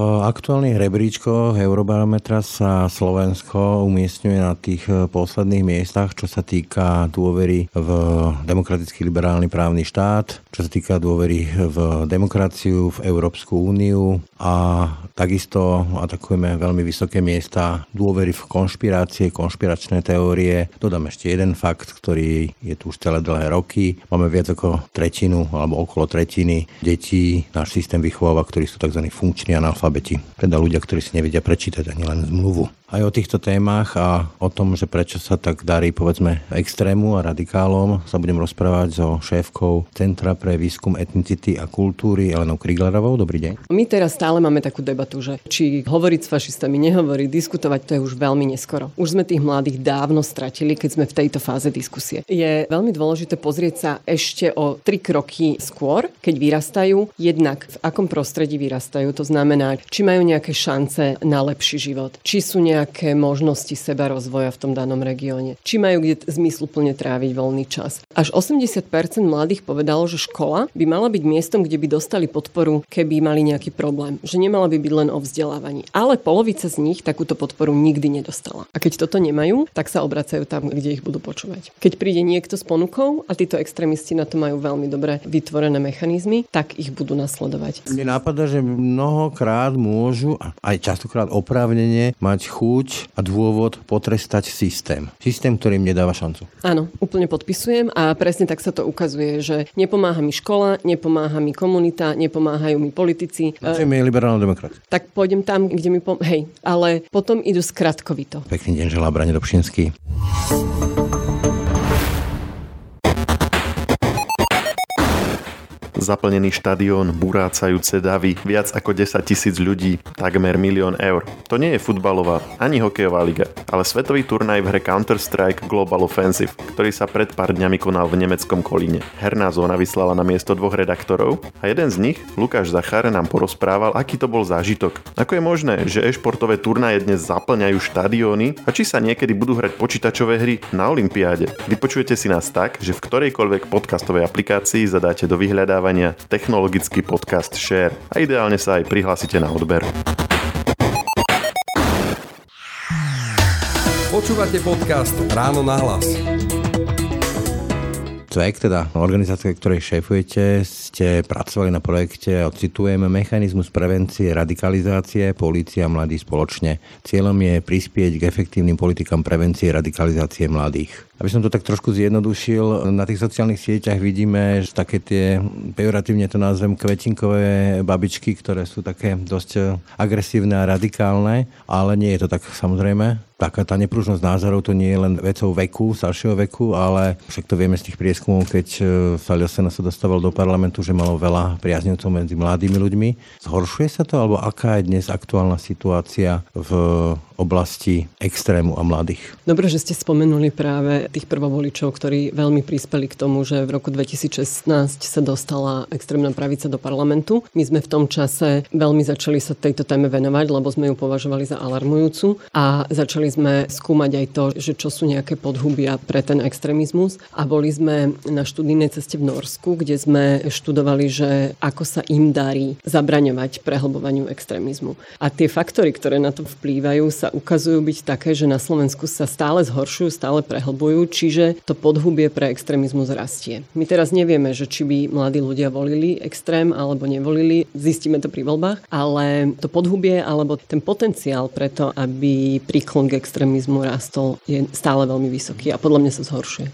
V aktuálnych rebríčkoch Eurobarometra sa Slovensko umiestňuje na tých eh, posledných miestach, čo sa týka dôvery v demokratický liberálny právny štát, čo sa týka dôvery v demokraciu, v Európsku úniu a takisto atakujeme veľmi vysoké miesta dôvery v konšpirácie, konšpiračné teórie. Dodám ešte jeden fakt, ktorý je tu už celé dlhé roky. Máme viac ako tretinu alebo okolo tretiny detí náš systém vychováva, ktorí sú tzv. funkční analfabeti. Teda ľudia, ktorí si nevedia prečítať ani len zmluvu. Aj o týchto témach a o tom, že prečo sa tak darí povedzme extrému a radikálom sa budem rozprávať so šéfkou Centra pre výskum etnicity a kultúry Elenou Kriglerovou. Dobrý deň. My teraz stále máme takú debatu, že či hovoriť s fašistami, nehovoriť, diskutovať, to je už veľmi neskoro. Už sme tých mladých dávno stratili, keď sme v tejto fáze diskusie. Je veľmi dôležité pozrieť sa ešte o tri kroky skôr, keď vyrastajú, jednak v akom prostredí vyrastajú, to znamená, či majú nejaké šance na lepší život, či sú nejaké nejaké možnosti seba rozvoja v tom danom regióne. Či majú kde zmysluplne tráviť voľný čas. Až 80% mladých povedalo, že škola by mala byť miestom, kde by dostali podporu, keby mali nejaký problém. Že nemala by byť len o vzdelávaní. Ale polovica z nich takúto podporu nikdy nedostala. A keď toto nemajú, tak sa obracajú tam, kde ich budú počúvať. Keď príde niekto s ponukou a títo extrémisti na to majú veľmi dobre vytvorené mechanizmy, tak ich budú nasledovať. Mne napadá, že mnohokrát môžu, aj častokrát oprávnenie, mať chuť chuť a dôvod potrestať systém. Systém, ktorý im nedáva šancu. Áno, úplne podpisujem a presne tak sa to ukazuje, že nepomáha mi škola, nepomáha mi komunita, nepomáhajú mi politici. Čo je liberálna demokrat? Tak pôjdem tam, kde mi pom... Hej, ale potom idú skratkovito. Pekný deň, želá Brane Dobšinský. Zaplnený štadión, burácajúce davy, viac ako 10 tisíc ľudí, takmer milión eur. To nie je futbalová ani hokejová liga, ale svetový turnaj v hre Counter-Strike Global Offensive, ktorý sa pred pár dňami konal v nemeckom Kolíne. Herná zóna vyslala na miesto dvoch redaktorov a jeden z nich, Lukáš Zachar, nám porozprával, aký to bol zážitok. Ako je možné, že e-športové turnaje dnes zaplňajú štadióny a či sa niekedy budú hrať počítačové hry na Olympiáde. Vypočujete si nás tak, že v ktorejkoľvek podcastovej aplikácii zadáte do vyhľadávania vyhľadávania technologický podcast Share a ideálne sa aj prihlásite na odber. Počúvate podcast Ráno na hlas. CVEK, teda organizácia, ktorej šéfujete, ste pracovali na projekte, citujeme, mechanizmus prevencie radikalizácie, polícia mladí spoločne. Cieľom je prispieť k efektívnym politikám prevencie radikalizácie mladých. Aby som to tak trošku zjednodušil, na tých sociálnych sieťach vidíme že také tie, pejoratívne to nazvem, kvetinkové babičky, ktoré sú také dosť agresívne a radikálne, ale nie je to tak samozrejme. Taká tá nepružnosť názorov to nie je len vecou veku, staršieho veku, ale však to vieme z tých prieskumov, keď e, sa Sena sa dostával do parlamentu, že malo veľa priaznivcov medzi mladými ľuďmi. Zhoršuje sa to, alebo aká je dnes aktuálna situácia v oblasti extrému a mladých? Dobre, že ste spomenuli práve tých prvovoličov, ktorí veľmi prispeli k tomu, že v roku 2016 sa dostala extrémna pravica do parlamentu. My sme v tom čase veľmi začali sa tejto téme venovať, lebo sme ju považovali za alarmujúcu a začali sme skúmať aj to, že čo sú nejaké podhubia pre ten extrémizmus a boli sme na študijnej ceste v Norsku, kde sme študovali, že ako sa im darí zabraňovať prehlbovaniu extrémizmu. A tie faktory, ktoré na to vplývajú, sa ukazujú byť také, že na Slovensku sa stále zhoršujú, stále prehlbujú čiže to podhubie pre extrémizmus rastie. My teraz nevieme, že či by mladí ľudia volili extrém alebo nevolili, zistíme to pri voľbách, ale to podhubie alebo ten potenciál preto, aby príklon k extrémizmu rastol, je stále veľmi vysoký a podľa mňa sa zhoršuje.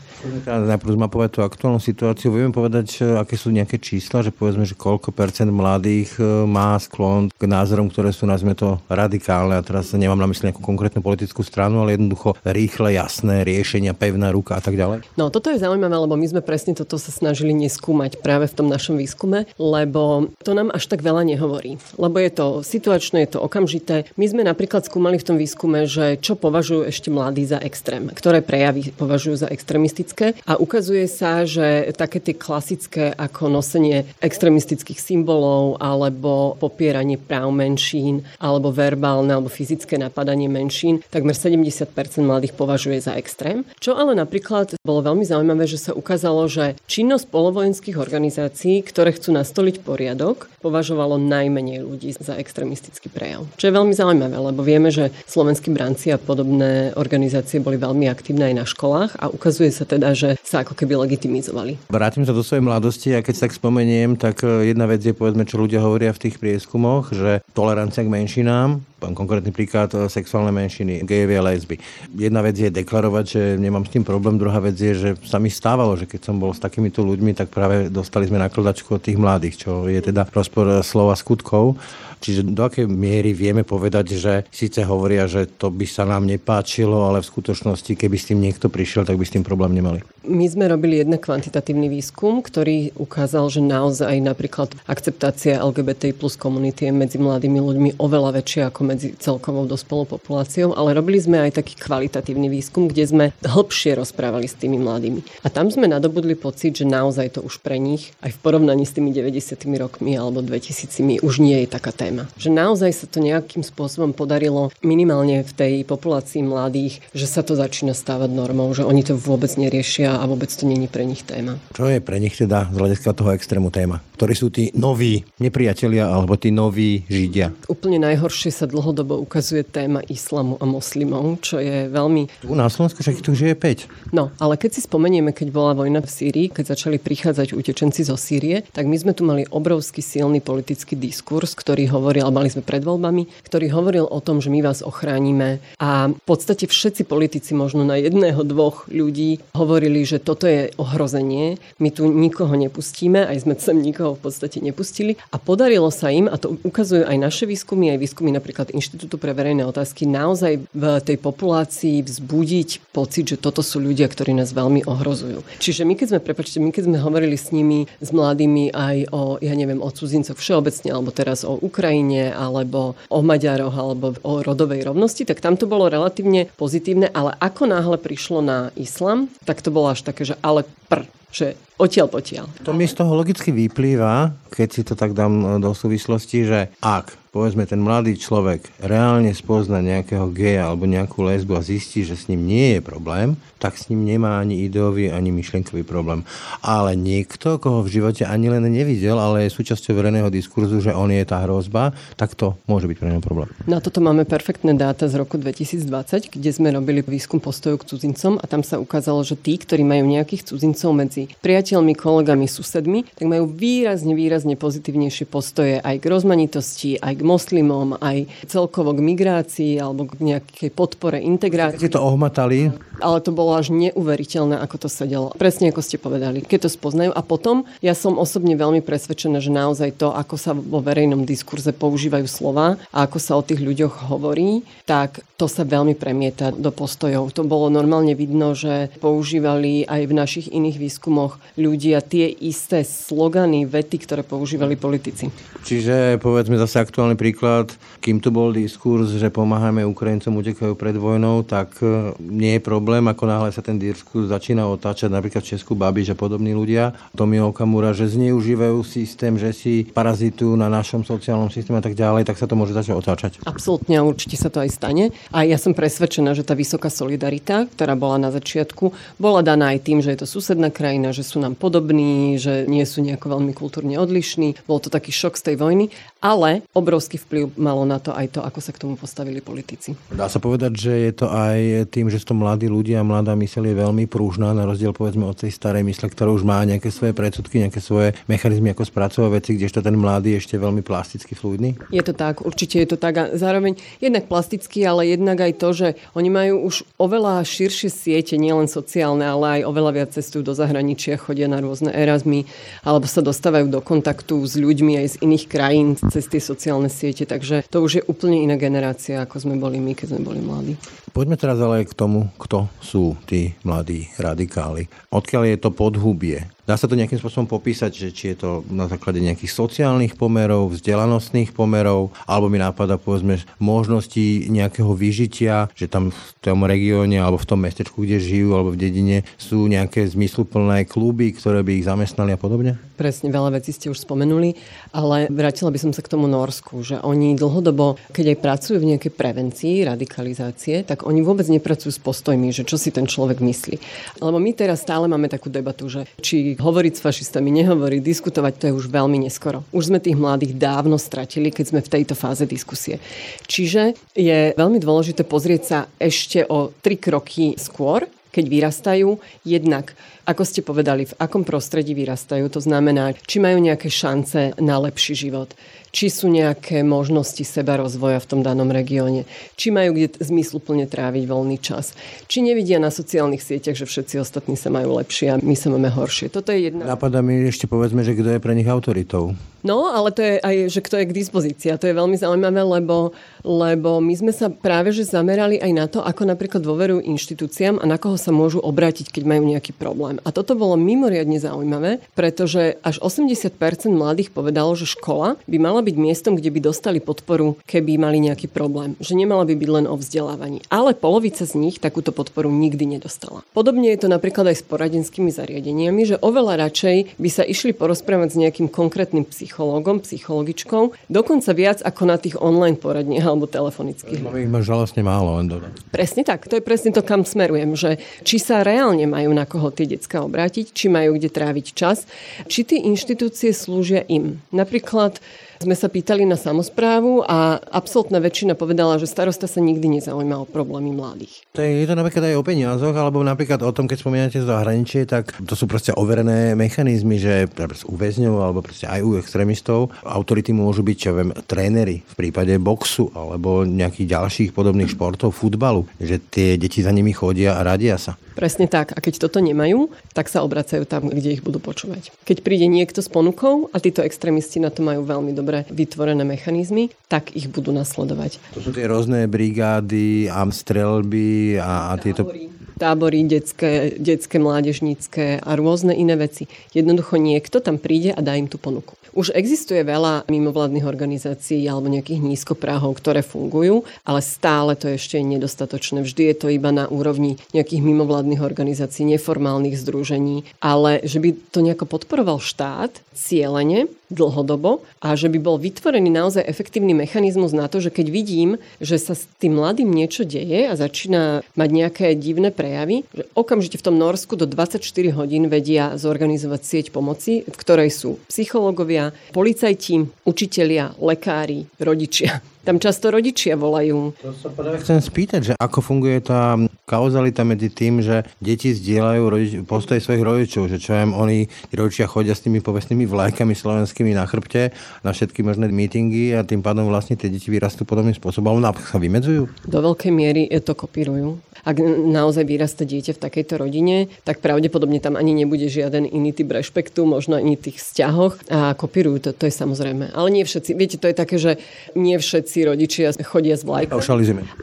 Najprv zmapovať tú aktuálnu situáciu. Vieme povedať, aké sú nejaké čísla, že povedzme, že koľko percent mladých e, má sklon k názorom, ktoré sú, nazvime to, radikálne. A teraz nemám na mysli nejakú konkrétnu politickú stranu, ale jednoducho rýchle, jasné riešenia, pevná ruka a tak ďalej? No toto je zaujímavé, lebo my sme presne toto sa snažili neskúmať práve v tom našom výskume, lebo to nám až tak veľa nehovorí. Lebo je to situačné, je to okamžité. My sme napríklad skúmali v tom výskume, že čo považujú ešte mladí za extrém, ktoré prejavy považujú za extrémistické a ukazuje sa, že také tie klasické ako nosenie extrémistických symbolov alebo popieranie práv menšín alebo verbálne alebo fyzické napadanie postrádanie menšín, takmer 70% mladých považuje za extrém. Čo ale napríklad bolo veľmi zaujímavé, že sa ukázalo, že činnosť polovojenských organizácií, ktoré chcú nastoliť poriadok, považovalo najmenej ľudí za extrémistický prejav. Čo je veľmi zaujímavé, lebo vieme, že slovenskí branci a podobné organizácie boli veľmi aktívne aj na školách a ukazuje sa teda, že sa ako keby legitimizovali. Vrátim sa do svojej mladosti a keď sa tak spomeniem, tak e, jedna vec je povedzme, čo ľudia hovoria v tých prieskumoch, že tolerancia k menšinám, konkrétny príklad e, sexuálne menšiny, gejovia lesby. Jedna vec je deklarovať, že nemám s tým problém, druhá vec je, že sa mi stávalo, že keď som bol s takýmito ľuďmi, tak práve dostali sme nakladačku od tých mladých, čo je teda rozpor slova skutkov. Čiže do akej miery vieme povedať, že síce hovoria, že to by sa nám nepáčilo, ale v skutočnosti, keby s tým niekto prišiel, tak by s tým problém nemali. My sme robili jeden kvantitatívny výskum, ktorý ukázal, že naozaj napríklad akceptácia LGBT plus komunity je medzi mladými ľuďmi oveľa väčšia ako medzi celkovou dospelou populáciou, ale robili sme aj taký kvalitatívny výskum, kde sme hĺbšie rozprávali s tými mladými. A tam sme nadobudli pocit, že naozaj to už pre nich aj v porovnaní s tými 90. rokmi alebo 2000 už nie je taká téma. Že naozaj sa to nejakým spôsobom podarilo minimálne v tej populácii mladých, že sa to začína stávať normou, že oni to vôbec neriešia a vôbec to není pre nich téma. Čo je pre nich teda z hľadiska toho extrému téma? Ktorí sú tí noví nepriatelia alebo tí noví židia? Úplne najhoršie sa dlhodobo ukazuje téma islamu a moslimov, čo je veľmi... Tu na Slovensku však tu žije 5. No, ale keď si spomenieme, keď bola vojna v Sýrii, keď začali prichádzať utečenci zo Sýrie, tak my sme tu mali obrovský silný politický diskurs, ktorý hovoril, mali sme pred voľbami, ktorý hovoril o tom, že my vás ochránime. A v podstate všetci politici možno na jedného, dvoch ľudí hovorili, že toto je ohrozenie, my tu nikoho nepustíme, aj sme sem nikoho v podstate nepustili. A podarilo sa im, a to ukazujú aj naše výskumy, aj výskumy napríklad Inštitútu pre verejné otázky, naozaj v tej populácii vzbudiť pocit, že toto sú ľudia, ktorí nás veľmi ohrozujú. Čiže my keď sme, prepačte, my keď sme hovorili s nimi, s mladými aj o, ja neviem, o cudzincoch všeobecne, alebo teraz o Ukrajine alebo o Maďaroch alebo o rodovej rovnosti, tak tam to bolo relatívne pozitívne, ale ako náhle prišlo na islam, tak to bolo až také, že ale pr, že odtiaľ potiaľ. To mi z toho logicky vyplýva, keď si to tak dám do súvislosti, že ak povedzme ten mladý človek reálne spozna nejakého geja alebo nejakú lesbu a zistí, že s ním nie je problém, tak s ním nemá ani ideový, ani myšlienkový problém. Ale niekto, koho v živote ani len nevidel, ale je súčasťou verejného diskurzu, že on je tá hrozba, tak to môže byť pre neho problém. Na toto máme perfektné dáta z roku 2020, kde sme robili výskum postojov k cudzincom a tam sa ukázalo, že tí, ktorí majú nejakých cudzincov medzi priateľmi, kolegami, susedmi, tak majú výrazne, výrazne pozitívnejšie postoje aj k rozmanitosti, aj k moslimom, aj celkovo k migrácii alebo k nejakej podpore integrácie. Keď to ohmatali? Ale to bolo až neuveriteľné, ako to sedelo. Presne ako ste povedali, keď to spoznajú. A potom ja som osobne veľmi presvedčená, že naozaj to, ako sa vo verejnom diskurze používajú slova a ako sa o tých ľuďoch hovorí, tak to sa veľmi premieta do postojov. To bolo normálne vidno, že používali aj v našich iných výskumoch ľudia tie isté slogany, vety, ktoré používali politici. Čiže povedzme zase aktuálny príklad, kým tu bol diskurs, že pomáhame Ukrajincom utekajú pred vojnou, tak e, nie je problém, ako náhle sa ten diskurs začína otáčať, napríklad v Česku Babiš a podobní ľudia, Tomio Okamura, že zneužívajú systém, že si parazitujú na našom sociálnom systéme a tak ďalej, tak sa to môže začať otáčať. Absolútne určite sa to aj stane. A ja som presvedčená, že tá vysoká solidarita, ktorá bola na začiatku, bola daná aj tým, že je to susedná krajina, že sú nám podobní, že nie sú nejako veľmi kultúrne odlišní. Bol to taký šok z tej vojny, ale obrovský vplyv malo na to aj to, ako sa k tomu postavili politici. Dá sa povedať, že je to aj tým, že sú to mladí ľudia a mladá myseľ je veľmi prúžná, na rozdiel povedzme od tej starej mysle, ktorá už má nejaké svoje predsudky, nejaké svoje mechanizmy, ako spracovať veci, kdežto ten mladý je ešte veľmi plasticky fluidný? Je to tak, určite je to tak a zároveň jednak plasticky, ale jednak aj to, že oni majú už oveľa širšie siete, nielen sociálne, ale aj oveľa viac cestujú do zahraničia, chodia na rôzne erazmy alebo sa dostávajú do kontaktu s ľuďmi aj z iných krajín cez tie sociálne siete, takže to už je úplne iná generácia, ako sme boli my, keď sme boli mladí. Poďme teraz ale k tomu, kto sú tí mladí radikáli. Odkiaľ je to podhubie Dá sa to nejakým spôsobom popísať, že či je to na základe nejakých sociálnych pomerov, vzdelanostných pomerov, alebo mi nápada povedzme možnosti nejakého vyžitia, že tam v tom regióne alebo v tom mestečku, kde žijú alebo v dedine sú nejaké zmysluplné kluby, ktoré by ich zamestnali a podobne? Presne, veľa vecí ste už spomenuli, ale vrátila by som sa k tomu Norsku, že oni dlhodobo, keď aj pracujú v nejakej prevencii radikalizácie, tak oni vôbec nepracujú s postojmi, že čo si ten človek myslí. Lebo my teraz stále máme takú debatu, že či hovoriť s fašistami, nehovoriť, diskutovať, to je už veľmi neskoro. Už sme tých mladých dávno stratili, keď sme v tejto fáze diskusie. Čiže je veľmi dôležité pozrieť sa ešte o tri kroky skôr, keď vyrastajú, jednak ako ste povedali, v akom prostredí vyrastajú, to znamená, či majú nejaké šance na lepší život, či sú nejaké možnosti seba rozvoja v tom danom regióne, či majú kde zmysluplne tráviť voľný čas, či nevidia na sociálnych sieťach, že všetci ostatní sa majú lepšie a my sa máme horšie. Toto je jedna... Napadá mi ešte povedzme, že kto je pre nich autoritou. No, ale to je aj, že kto je k dispozícii. A to je veľmi zaujímavé, lebo, lebo my sme sa práve že zamerali aj na to, ako napríklad dôverujú inštitúciám a na koho sa môžu obrátiť, keď majú nejaký problém. A toto bolo mimoriadne zaujímavé, pretože až 80% mladých povedalo, že škola by mala byť miestom, kde by dostali podporu, keby mali nejaký problém. Že nemala by byť len o vzdelávaní. Ale polovica z nich takúto podporu nikdy nedostala. Podobne je to napríklad aj s poradenskými zariadeniami, že oveľa radšej by sa išli porozprávať s nejakým konkrétnym psychológom, psychologičkou, dokonca viac ako na tých online poradniach alebo telefonických. Máme ich žalostne málo. Len Presne tak. To je presne to, kam smerujem, že či sa reálne majú na koho tie decka obrátiť, či majú kde tráviť čas, či tie inštitúcie slúžia im. Napríklad sme sa pýtali na samozprávu a absolútna väčšina povedala, že starosta sa nikdy nezaujíma o problémy mladých. To je, je to napríklad aj o peniazoch, alebo napríklad o tom, keď spomínate zahraničie, tak to sú proste overené mechanizmy, že u väzňov alebo proste aj u extrémistov autority môžu byť, čo viem, tréneri v prípade boxu alebo nejakých ďalších podobných športov, futbalu, že tie deti za nimi chodia a radia sa. Presne tak. A keď toto nemajú, tak sa obracajú tam, kde ich budú počúvať. Keď príde niekto s ponukou a títo extrémisti na to majú veľmi dobre vytvorené mechanizmy, tak ich budú nasledovať. To sú tie rôzne brigády a strelby a, a tieto tábory detské, detské, mládežnícke a rôzne iné veci. Jednoducho niekto tam príde a dá im tú ponuku. Už existuje veľa mimovládnych organizácií alebo nejakých nízkopráhov, ktoré fungujú, ale stále to ešte je nedostatočné. Vždy je to iba na úrovni nejakých mimovládnych organizácií, neformálnych združení, ale že by to nejako podporoval štát cieľene, dlhodobo a že by bol vytvorený naozaj efektívny mechanizmus na to, že keď vidím, že sa s tým mladým niečo deje a začína mať nejaké divné prejavy, že okamžite v tom Norsku do 24 hodín vedia zorganizovať sieť pomoci, v ktorej sú psychológovia, policajti, učitelia, lekári, rodičia. Tam často rodičia volajú. To sa práve chcem spýtať, že ako funguje tá kauzalita medzi tým, že deti zdieľajú rodič- postoj svojich rodičov, že čo viem, oni, rodičia chodia s tými povestnými vlajkami slovenskými na chrbte na všetky možné mítingy a tým pádom vlastne tie deti vyrastú podobným spôsobom a sa vymedzujú? Do veľkej miery to kopírujú ak naozaj vyrasta dieťa v takejto rodine, tak pravdepodobne tam ani nebude žiaden iný typ rešpektu, možno ani tých vzťahoch a kopírujú to, to je samozrejme. Ale nie všetci, viete, to je také, že nie všetci rodičia chodia s vlajkou.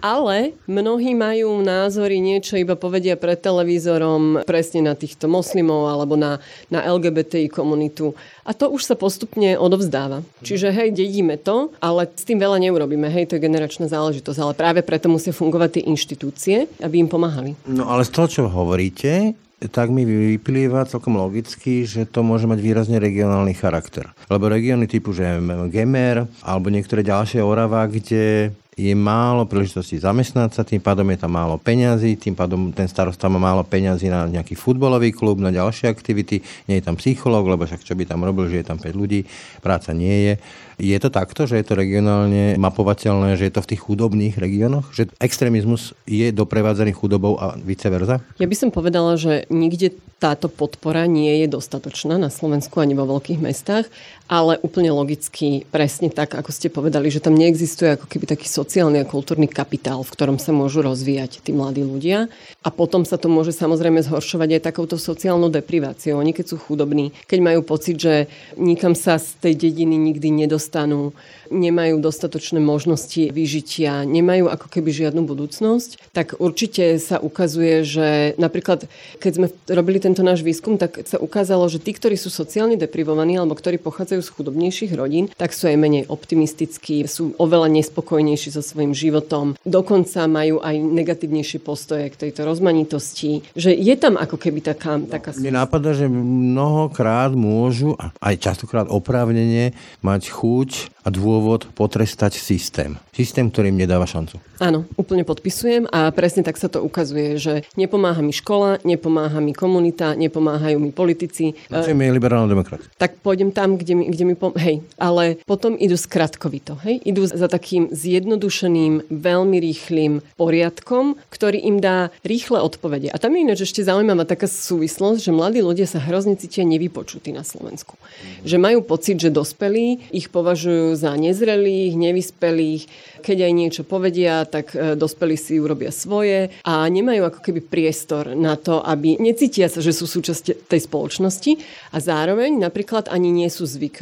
Ale mnohí majú názory, niečo iba povedia pred televízorom presne na týchto moslimov alebo na, na LGBTI komunitu. A to už sa postupne odovzdáva. Čiže hej, dedíme to, ale s tým veľa neurobíme. Hej, to je generačná záležitosť. Ale práve preto musia fungovať tie inštitúcie, aby im pomáhali. No ale z toho, čo hovoríte, tak mi vyplýva celkom logicky, že to môže mať výrazne regionálny charakter. Lebo regióny typu, že Gemer alebo niektoré ďalšie Orava, kde je málo príležitostí zamestnať sa, tým pádom je tam málo peňazí, tým pádom ten starosta má málo peňazí na nejaký futbalový klub, na ďalšie aktivity, nie je tam psychológ, lebo však čo by tam robil, že je tam 5 ľudí, práca nie je. Je to takto, že je to regionálne mapovateľné, že je to v tých chudobných regiónoch? Že extrémizmus je doprevádzaný chudobou a vice versa? Ja by som povedala, že nikde táto podpora nie je dostatočná na Slovensku ani vo veľkých mestách ale úplne logicky, presne tak, ako ste povedali, že tam neexistuje ako keby taký sociálny a kultúrny kapitál, v ktorom sa môžu rozvíjať tí mladí ľudia. A potom sa to môže samozrejme zhoršovať aj takouto sociálnou depriváciou. Oni keď sú chudobní, keď majú pocit, že nikam sa z tej dediny nikdy nedostanú, nemajú dostatočné možnosti vyžitia, nemajú ako keby žiadnu budúcnosť, tak určite sa ukazuje, že napríklad, keď sme robili tento náš výskum, tak sa ukázalo, že tí, ktorí sú sociálne deprivovaní alebo ktorí pochádzajú z chudobnejších rodín, tak sú aj menej optimistickí, sú oveľa nespokojnejší so svojím životom, dokonca majú aj negatívnejšie postoje k tejto rozmanitosti, že je tam ako keby taká... taká... Mne nápada, že mnohokrát môžu, aj častokrát oprávnenie, mať chuť a dôvod potrestať systém. Systém, ktorý im nedáva šancu. Áno, úplne podpisujem a presne tak sa to ukazuje, že nepomáha mi škola, nepomáha mi komunita, nepomáhajú mi politici. Čo mi je liberálna demokracia? Tak pôjdem tam, kde mi, kde mi pom- Hej, ale potom idú skratkovito. Hej, idú za takým zjednodušeným, veľmi rýchlým poriadkom, ktorý im dá rýchle odpovede. A tam je ináč ešte zaujímavá taká súvislosť, že mladí ľudia sa hrozne cítia nevypočutí na Slovensku. Že majú pocit, že dospelí ich považujú za nezrelých, nevyspelých, keď aj niečo povedia, tak e, dospelí si urobia svoje a nemajú ako keby priestor na to, aby necítia sa, že sú súčasť tej spoločnosti a zároveň napríklad ani nie sú zvyknutí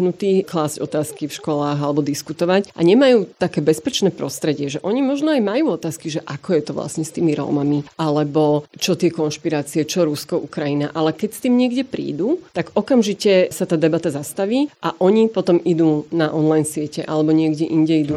klásť otázky v školách alebo diskutovať a nemajú také bezpečné prostredie, že oni možno aj majú otázky, že ako je to vlastne s tými Rómami, alebo čo tie konšpirácie, čo Rusko, Ukrajina, ale keď s tým niekde prídu, tak okamžite sa tá debata zastaví a oni potom idú na online siete alebo niekde inde idú.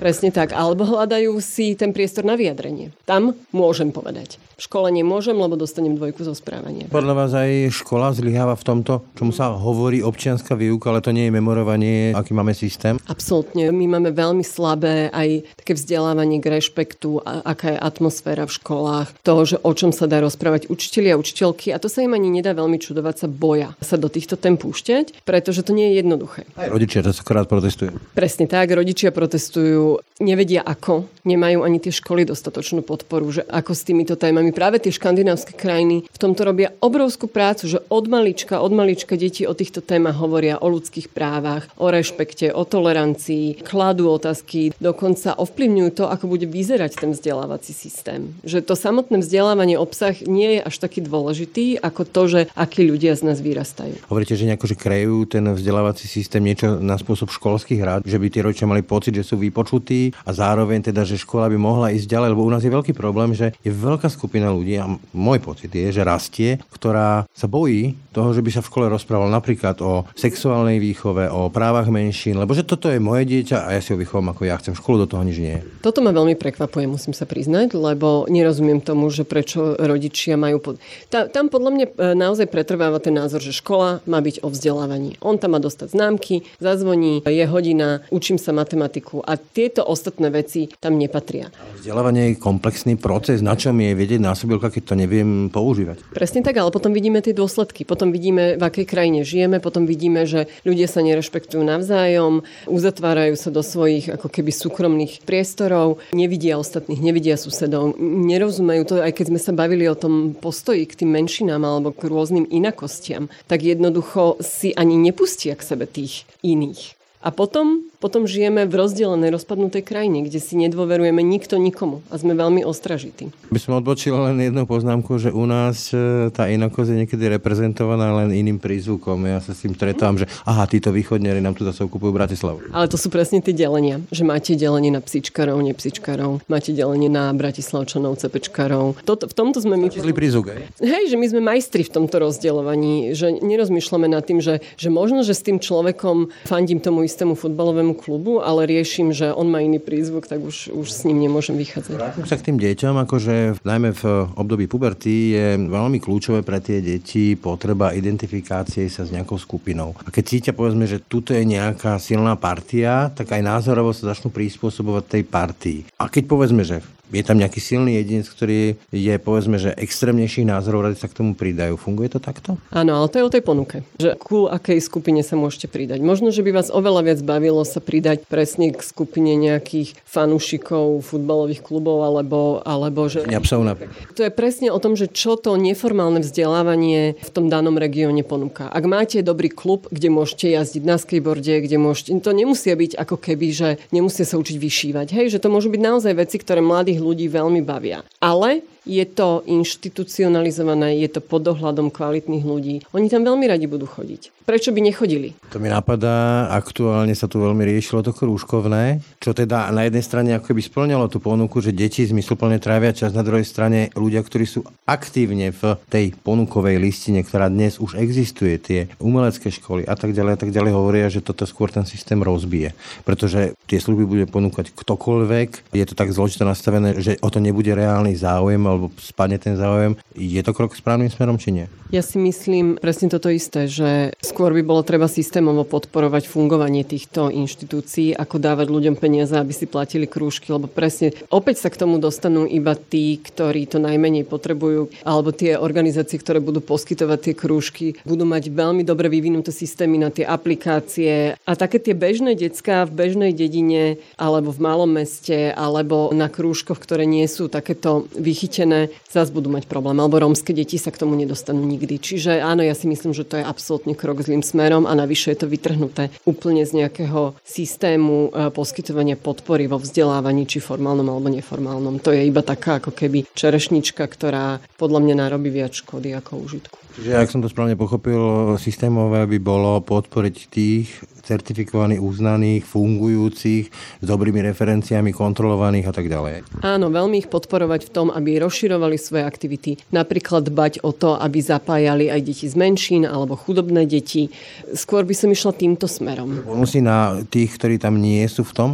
Presne tak, alebo hľadajú si ten priestor na vyjadrenie. Tam môžem povedať. V škole nemôžem, lebo dostanem dvojku zo správania. Podľa vás aj škola zlyháva v tomto, čomu sa hovorí občianská výuka, ale to nie je memorovanie, aký máme systém? Absolútne. My máme veľmi slabé aj také vzdelávanie k rešpektu, aká je atmosféra v školách, to, že o čom sa dá rozprávať učiteľi a učiteľky. A to sa im ani nedá veľmi čudovať, sa boja sa do týchto tém púšťať, pretože to nie je jednoduché. Aj rodičia častokrát protestujú. Presne tak, rodičia protestujú nevedia ako, nemajú ani tie školy dostatočnú podporu, že ako s týmito témami. Práve tie škandinávske krajiny v tomto robia obrovskú prácu, že od malička, od malička deti o týchto témach hovoria o ľudských právach, o rešpekte, o tolerancii, kladú otázky, dokonca ovplyvňujú to, ako bude vyzerať ten vzdelávací systém. Že to samotné vzdelávanie obsah nie je až taký dôležitý, ako to, že akí ľudia z nás vyrastajú. Hovoríte, že nejako, že krejú ten vzdelávací systém niečo na spôsob školských rád, že by tí rodičia mali pocit, že sú vypočutí a zároveň teda, že škola by mohla ísť ďalej, lebo u nás je veľký problém, že je veľká skupina ľudí a môj pocit je, že rastie, ktorá sa bojí toho, že by sa v škole rozprával napríklad o sexuálnej výchove, o právach menšín, lebo že toto je moje dieťa a ja si ho vychovám ako ja chcem. Školu do toho nič nie je. Toto ma veľmi prekvapuje, musím sa priznať, lebo nerozumiem tomu, že prečo rodičia majú... Pod... Tá, tam podľa mňa e, naozaj pretrváva ten názor, že škola má byť o vzdelávaní. On tam má dostať známky, zazvoní, je hodina, učím sa matematiku a tieto ostatné veci tam nepatria. Vzdelávanie je komplexný proces, na čom je vedieť násobilka, keď to neviem používať. Presne tak, ale potom vidíme tie dôsledky. Potom vidíme, v akej krajine žijeme, potom vidíme, že ľudia sa nerešpektujú navzájom, uzatvárajú sa do svojich ako keby súkromných priestorov, nevidia ostatných, nevidia susedov, nerozumejú to, aj keď sme sa bavili o tom postoji k tým menšinám alebo k rôznym inakostiam, tak jednoducho si ani nepustia k sebe tých iných. A potom potom žijeme v rozdelenej, rozpadnutej krajine, kde si nedôverujeme nikto nikomu a sme veľmi ostražití. By som odbočil len jednu poznámku, že u nás e, tá inakosť je niekedy reprezentovaná len iným prízvukom. Ja sa s tým stretám, že aha, títo východniari nám tu zase okupujú Bratislavu. Ale to sú presne tie delenia, že máte delenie na psičkarov, nepsičkarov, máte delenie na bratislavčanov, cepečkarov. Toto, v tomto sme my... Zlý prízvuk, Hej, že my sme majstri v tomto rozdeľovaní, že nerozmýšľame nad tým, že, že možno, že s tým človekom fandím tomu istému futbalovému klubu, ale riešim, že on má iný prízvuk, tak už, už s ním nemôžem vychádzať. Vrátim sa k tým deťom, akože najmä v období puberty je veľmi kľúčové pre tie deti potreba identifikácie sa s nejakou skupinou. A keď cítia, povedzme, že tuto je nejaká silná partia, tak aj názorovo sa začnú prispôsobovať tej partii. A keď povedzme, že je tam nejaký silný jedinec, ktorý je povedzme, že extrémnejších názorov, radi sa k tomu pridajú. Funguje to takto? Áno, ale to je o tej ponuke. Že ku akej skupine sa môžete pridať. Možno, že by vás oveľa viac bavilo sa pridať presne k skupine nejakých fanúšikov futbalových klubov alebo, alebo že... To je presne o tom, že čo to neformálne vzdelávanie v tom danom regióne ponúka. Ak máte dobrý klub, kde môžete jazdiť na skateboarde, kde môžete... To nemusia byť ako keby, že nemusia sa učiť vyšívať. Hej, že to môžu byť naozaj veci, ktoré mladých ľudí veľmi bavia. Ale je to inštitucionalizované, je to pod dohľadom kvalitných ľudí. Oni tam veľmi radi budú chodiť. Prečo by nechodili? To mi napadá, aktuálne sa tu veľmi riešilo to krúžkovné, čo teda na jednej strane ako keby splňalo tú ponuku, že deti zmysluplne trávia čas, na druhej strane ľudia, ktorí sú aktívne v tej ponukovej listine, ktorá dnes už existuje, tie umelecké školy a tak ďalej a tak ďalej hovoria, že toto skôr ten systém rozbije. Pretože tie služby bude ponúkať ktokoľvek, je to tak zložito nastavené, že o to nebude reálny záujem alebo spadne ten záujem. Je to krok správnym smerom, či nie? Ja si myslím presne toto isté, že skôr by bolo treba systémovo podporovať fungovanie týchto inštitúcií, ako dávať ľuďom peniaze, aby si platili krúžky, lebo presne opäť sa k tomu dostanú iba tí, ktorí to najmenej potrebujú, alebo tie organizácie, ktoré budú poskytovať tie krúžky, budú mať veľmi dobre vyvinuté systémy na tie aplikácie a také tie bežné decka v bežnej dedine alebo v malom meste alebo na krúžkoch, ktoré nie sú takéto vychytené vyučené, zase budú mať problém. Alebo rómske deti sa k tomu nedostanú nikdy. Čiže áno, ja si myslím, že to je absolútne krok zlým smerom a navyše je to vytrhnuté úplne z nejakého systému e, poskytovania podpory vo vzdelávaní, či formálnom alebo neformálnom. To je iba taká ako keby čerešnička, ktorá podľa mňa narobí viac škody ako užitku. Čiže ak som to správne pochopil, systémové by bolo podporiť tých certifikovaných, uznaných, fungujúcich, s dobrými referenciami, kontrolovaných a tak ďalej. Áno, veľmi ich podporovať v tom, aby rozširovali svoje aktivity. Napríklad dbať o to, aby zapájali aj deti z menšín alebo chudobné deti. Skôr by som išla týmto smerom. Bonusy na tých, ktorí tam nie sú v tom?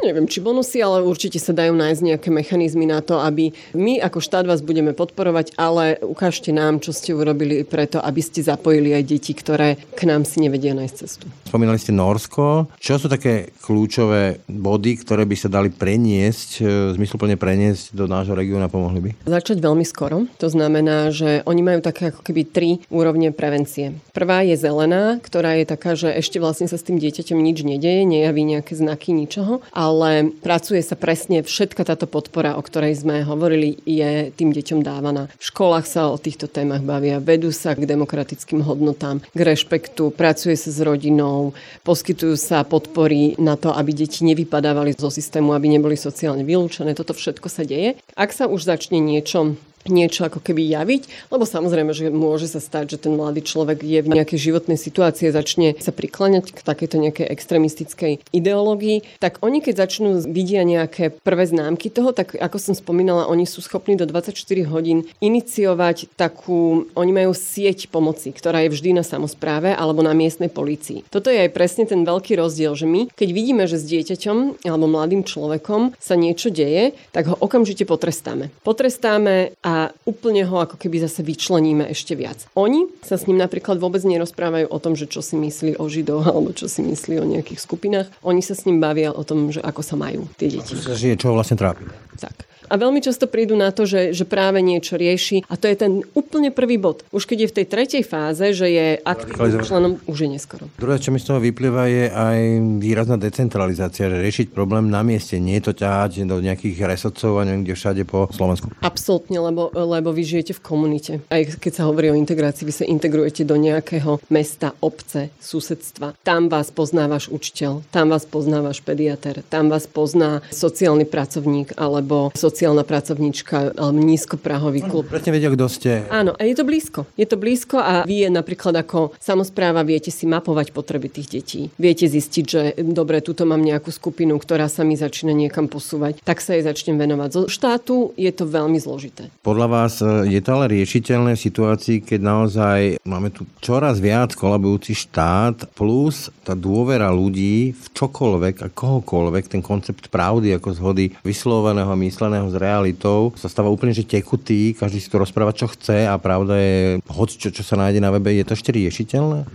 Neviem, či bonusy, ale určite sa dajú nájsť nejaké mechanizmy na to, aby my ako štát vás budeme podporovať, ale ukážte nám, čo ste urobili preto, aby ste zapojili aj deti, ktoré k nám si nevedia nájsť cestu. Spomínali ste Norsko. Čo sú také kľúčové body, ktoré by sa dali preniesť, e, zmysluplne preniesť do nášho regióna, pomohli by? Začať veľmi skoro. To znamená, že oni majú také ako keby tri úrovne prevencie. Prvá je zelená, ktorá je taká, že ešte vlastne sa s tým dieťaťom nič nedeje, nejaví nejaké znaky ničoho, ale ale pracuje sa presne, všetka táto podpora, o ktorej sme hovorili, je tým deťom dávaná. V školách sa o týchto témach bavia, vedú sa k demokratickým hodnotám, k rešpektu, pracuje sa s rodinou, poskytujú sa podpory na to, aby deti nevypadávali zo systému, aby neboli sociálne vylúčené. Toto všetko sa deje. Ak sa už začne niečo niečo ako keby javiť, lebo samozrejme, že môže sa stať, že ten mladý človek je v nejakej životnej situácii začne sa prikláňať k takejto nejakej extremistickej ideológii, tak oni keď začnú vidia nejaké prvé známky toho, tak ako som spomínala, oni sú schopní do 24 hodín iniciovať takú, oni majú sieť pomoci, ktorá je vždy na samozpráve alebo na miestnej polícii. Toto je aj presne ten veľký rozdiel, že my, keď vidíme, že s dieťaťom alebo mladým človekom sa niečo deje, tak ho okamžite potrestáme. Potrestáme a úplne ho ako keby zase vyčleníme ešte viac. Oni sa s ním napríklad vôbec nerozprávajú o tom, že čo si myslí o Židoch alebo čo si myslí o nejakých skupinách. Oni sa s ním bavia o tom, že ako sa majú tie deti. Čo vlastne trápi. Tak a veľmi často prídu na to, že, že práve niečo rieši a to je ten úplne prvý bod. Už keď je v tej tretej fáze, že je aktívnym členom, už je neskoro. Druhé, čo mi z toho vyplýva, je aj výrazná decentralizácia, že riešiť problém na mieste, nie je to ťahať do nejakých resocov a neviem kde všade po Slovensku. Absolútne, lebo, lebo vy žijete v komunite. Aj keď sa hovorí o integrácii, vy sa integrujete do nejakého mesta, obce, susedstva. Tam vás pozná váš učiteľ, tam vás pozná váš pediater, tam vás pozná sociálny pracovník alebo sociálny sociálna pracovníčka alebo nízkoprahový klub. Presne vedia, kto ste. Áno, a je to blízko. Je to blízko a vy je napríklad ako samozpráva viete si mapovať potreby tých detí. Viete zistiť, že dobre, tuto mám nejakú skupinu, ktorá sa mi začína niekam posúvať, tak sa jej začnem venovať. Zo štátu je to veľmi zložité. Podľa vás e, je to ale riešiteľné v situácii, keď naozaj máme tu čoraz viac kolabujúci štát plus tá dôvera ľudí v čokoľvek a kohokoľvek, ten koncept pravdy ako zhody vysloveného a mysleného s realitou sa stáva úplne že tekutý, každý si to rozpráva, čo chce a pravda je, hoď čo, čo sa nájde na webe, je to ešte riešiteľné?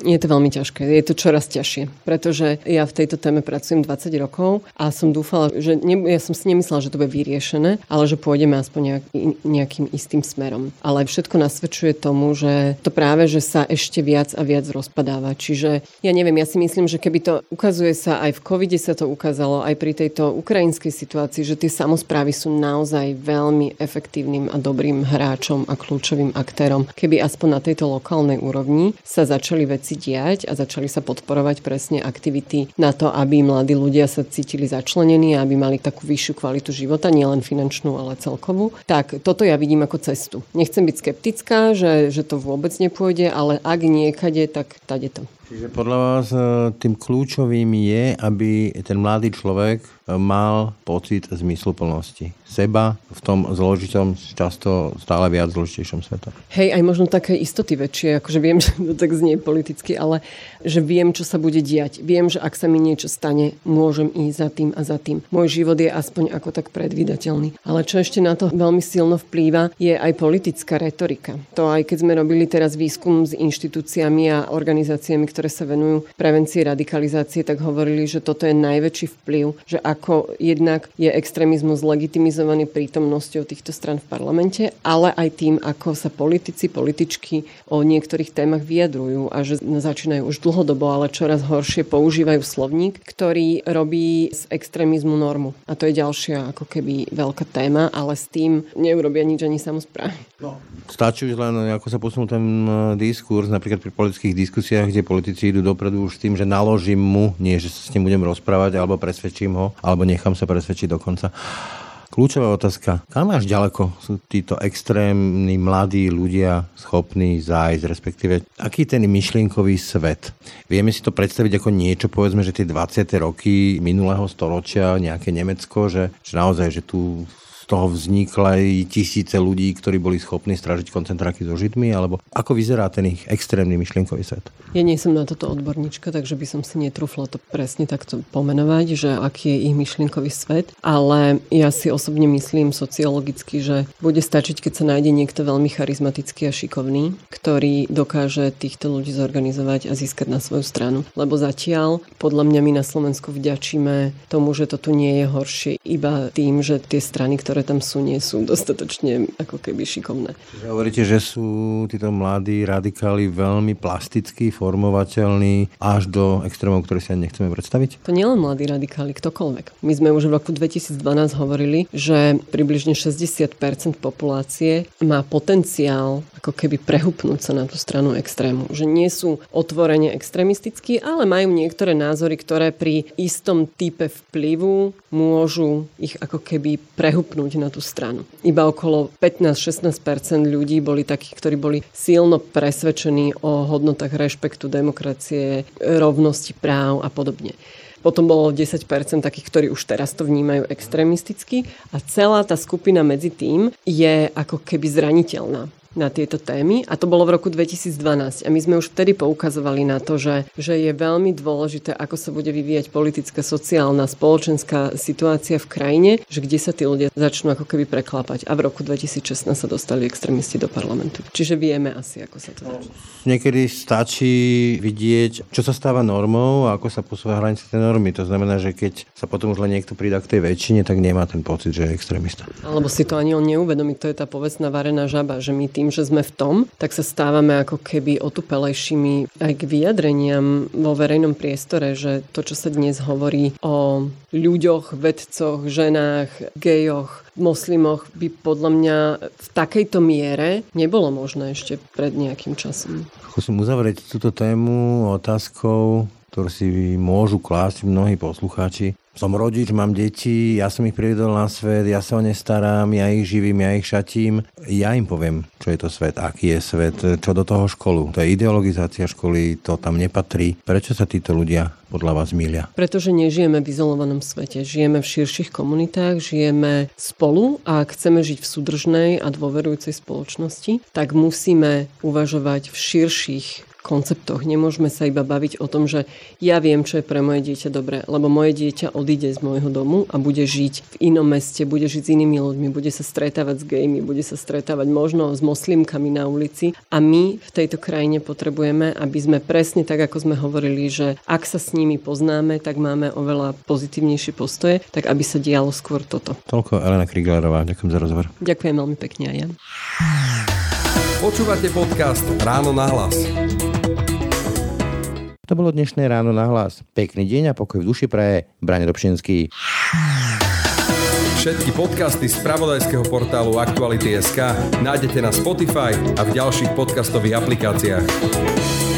Je to veľmi ťažké, je to čoraz ťažšie, pretože ja v tejto téme pracujem 20 rokov a som dúfala, že ne, ja som si nemyslela, že to bude vyriešené, ale že pôjdeme aspoň nejak, nejakým istým smerom. Ale všetko nasvedčuje tomu, že to práve, že sa ešte viac a viac rozpadáva. Čiže ja neviem, ja si myslím, že keby to ukazuje sa aj v covide sa to ukázalo, aj pri tejto ukrajinskej situácii, že tie samozprávy sú naozaj veľmi efektívnym a dobrým hráčom a kľúčovým aktérom. Keby aspoň na tejto lokálnej úrovni sa začali veci diať a začali sa podporovať presne aktivity na to, aby mladí ľudia sa cítili začlenení a aby mali takú vyššiu kvalitu života, nielen finančnú, ale celkovú. Tak toto ja vidím ako cestu. Nechcem byť skeptická, že, že to vôbec nepôjde, ale ak niekade, tak tade to. Čiže podľa vás e, tým kľúčovým je, aby ten mladý človek e, mal pocit zmysluplnosti seba v tom zložitom, často stále viac zložitejšom svete. Hej, aj možno také istoty väčšie, akože viem, že to tak znie politicky, ale že viem, čo sa bude diať. Viem, že ak sa mi niečo stane, môžem ísť za tým a za tým. Môj život je aspoň ako tak predvídateľný. Ale čo ešte na to veľmi silno vplýva, je aj politická retorika. To aj keď sme robili teraz výskum s inštitúciami a organizáciami, ktoré sa venujú prevencii radikalizácie, tak hovorili, že toto je najväčší vplyv, že ako jednak je extrémizmus legitimizovaný prítomnosťou týchto stran v parlamente, ale aj tým, ako sa politici, političky o niektorých témach vyjadrujú a že začínajú už dlhodobo, ale čoraz horšie používajú slovník, ktorý robí z extrémizmu normu. A to je ďalšia ako keby veľká téma, ale s tým neurobia nič ani samozprávy. No. Stačí už len, ako sa posunul ten e, diskurs, napríklad pri politických diskusiách, kde politici idú dopredu už s tým, že naložím mu, nie že sa s ním budem rozprávať, alebo presvedčím ho, alebo nechám sa presvedčiť dokonca. Kľúčová otázka. Kam až ďaleko sú títo extrémni mladí ľudia schopní zájsť, respektíve aký ten myšlienkový svet? Vieme si to predstaviť ako niečo, povedzme, že tie 20. roky minulého storočia, nejaké Nemecko, že, že naozaj, že tu toho vznikli tisíce ľudí, ktorí boli schopní stražiť koncentráky so Židmi, alebo ako vyzerá ten ich extrémny myšlienkový svet? Ja nie som na toto odborníčka, takže by som si netrúfla to presne takto pomenovať, že aký je ich myšlienkový svet, ale ja si osobne myslím sociologicky, že bude stačiť, keď sa nájde niekto veľmi charizmatický a šikovný, ktorý dokáže týchto ľudí zorganizovať a získať na svoju stranu. Lebo zatiaľ, podľa mňa my na Slovensku vďačíme tomu, že to tu nie je horšie iba tým, že tie strany, ktoré ktoré tam sú, nie sú dostatočne ako keby šikovné. Hovoríte, že sú títo mladí radikáli veľmi plasticky formovateľní až do extrémov, ktoré si ani nechceme predstaviť? To nie len mladí radikáli, ktokoľvek. My sme už v roku 2012 hovorili, že približne 60% populácie má potenciál ako keby prehupnúť sa na tú stranu extrému. Že nie sú otvorene extrémistickí, ale majú niektoré názory, ktoré pri istom type vplyvu môžu ich ako keby prehupnúť presunúť na tú stranu. Iba okolo 15-16% ľudí boli takí, ktorí boli silno presvedčení o hodnotách rešpektu, demokracie, rovnosti práv a podobne. Potom bolo 10% takých, ktorí už teraz to vnímajú extrémisticky a celá tá skupina medzi tým je ako keby zraniteľná na tieto témy a to bolo v roku 2012 a my sme už vtedy poukazovali na to, že, že je veľmi dôležité, ako sa bude vyvíjať politická, sociálna, spoločenská situácia v krajine, že kde sa tí ľudia začnú ako keby preklapať a v roku 2016 sa dostali extrémisti do parlamentu. Čiže vieme asi, ako sa to začne. Niekedy stačí vidieť, čo sa stáva normou a ako sa posúva hranice tej normy. To znamená, že keď sa potom už len niekto pridá k tej väčšine, tak nemá ten pocit, že je extrémista. Alebo si to ani on neuvedomí, to je tá povestná varená žaba, že my tým, že sme v tom, tak sa stávame ako keby otupelejšími aj k vyjadreniam vo verejnom priestore, že to, čo sa dnes hovorí o ľuďoch, vedcoch, ženách, gejoch, moslimoch by podľa mňa v takejto miere nebolo možné ešte pred nejakým časom. Chcem uzavrieť túto tému otázkou, ktorú si môžu klásť mnohí poslucháči som rodič, mám deti, ja som ich privedol na svet, ja sa o ne starám, ja ich živím, ja ich šatím. Ja im poviem, čo je to svet, aký je svet, čo do toho školu. To je ideologizácia školy, to tam nepatrí. Prečo sa títo ľudia podľa vás milia? Pretože nežijeme v izolovanom svete. Žijeme v širších komunitách, žijeme spolu a ak chceme žiť v súdržnej a dôverujúcej spoločnosti, tak musíme uvažovať v širších konceptoch. Nemôžeme sa iba baviť o tom, že ja viem, čo je pre moje dieťa dobré, lebo moje dieťa odíde z môjho domu a bude žiť v inom meste, bude žiť s inými ľuďmi, bude sa stretávať s gejmi, bude sa stretávať možno s moslimkami na ulici a my v tejto krajine potrebujeme, aby sme presne tak, ako sme hovorili, že ak sa s nimi poznáme, tak máme oveľa pozitívnejšie postoje, tak aby sa dialo skôr toto. Toľko Elena Kriglerová, ďakujem za rozhovor. Ďakujem veľmi pekne aj ja. Počúvate podcast Ráno na hlas. To bolo dnešné ráno na hlas. Pekný deň a pokoj v duši praje. Brane Dobšinský. Všetky podcasty z pravodajského portálu Aktuality.sk nájdete na Spotify a v ďalších podcastových aplikáciách.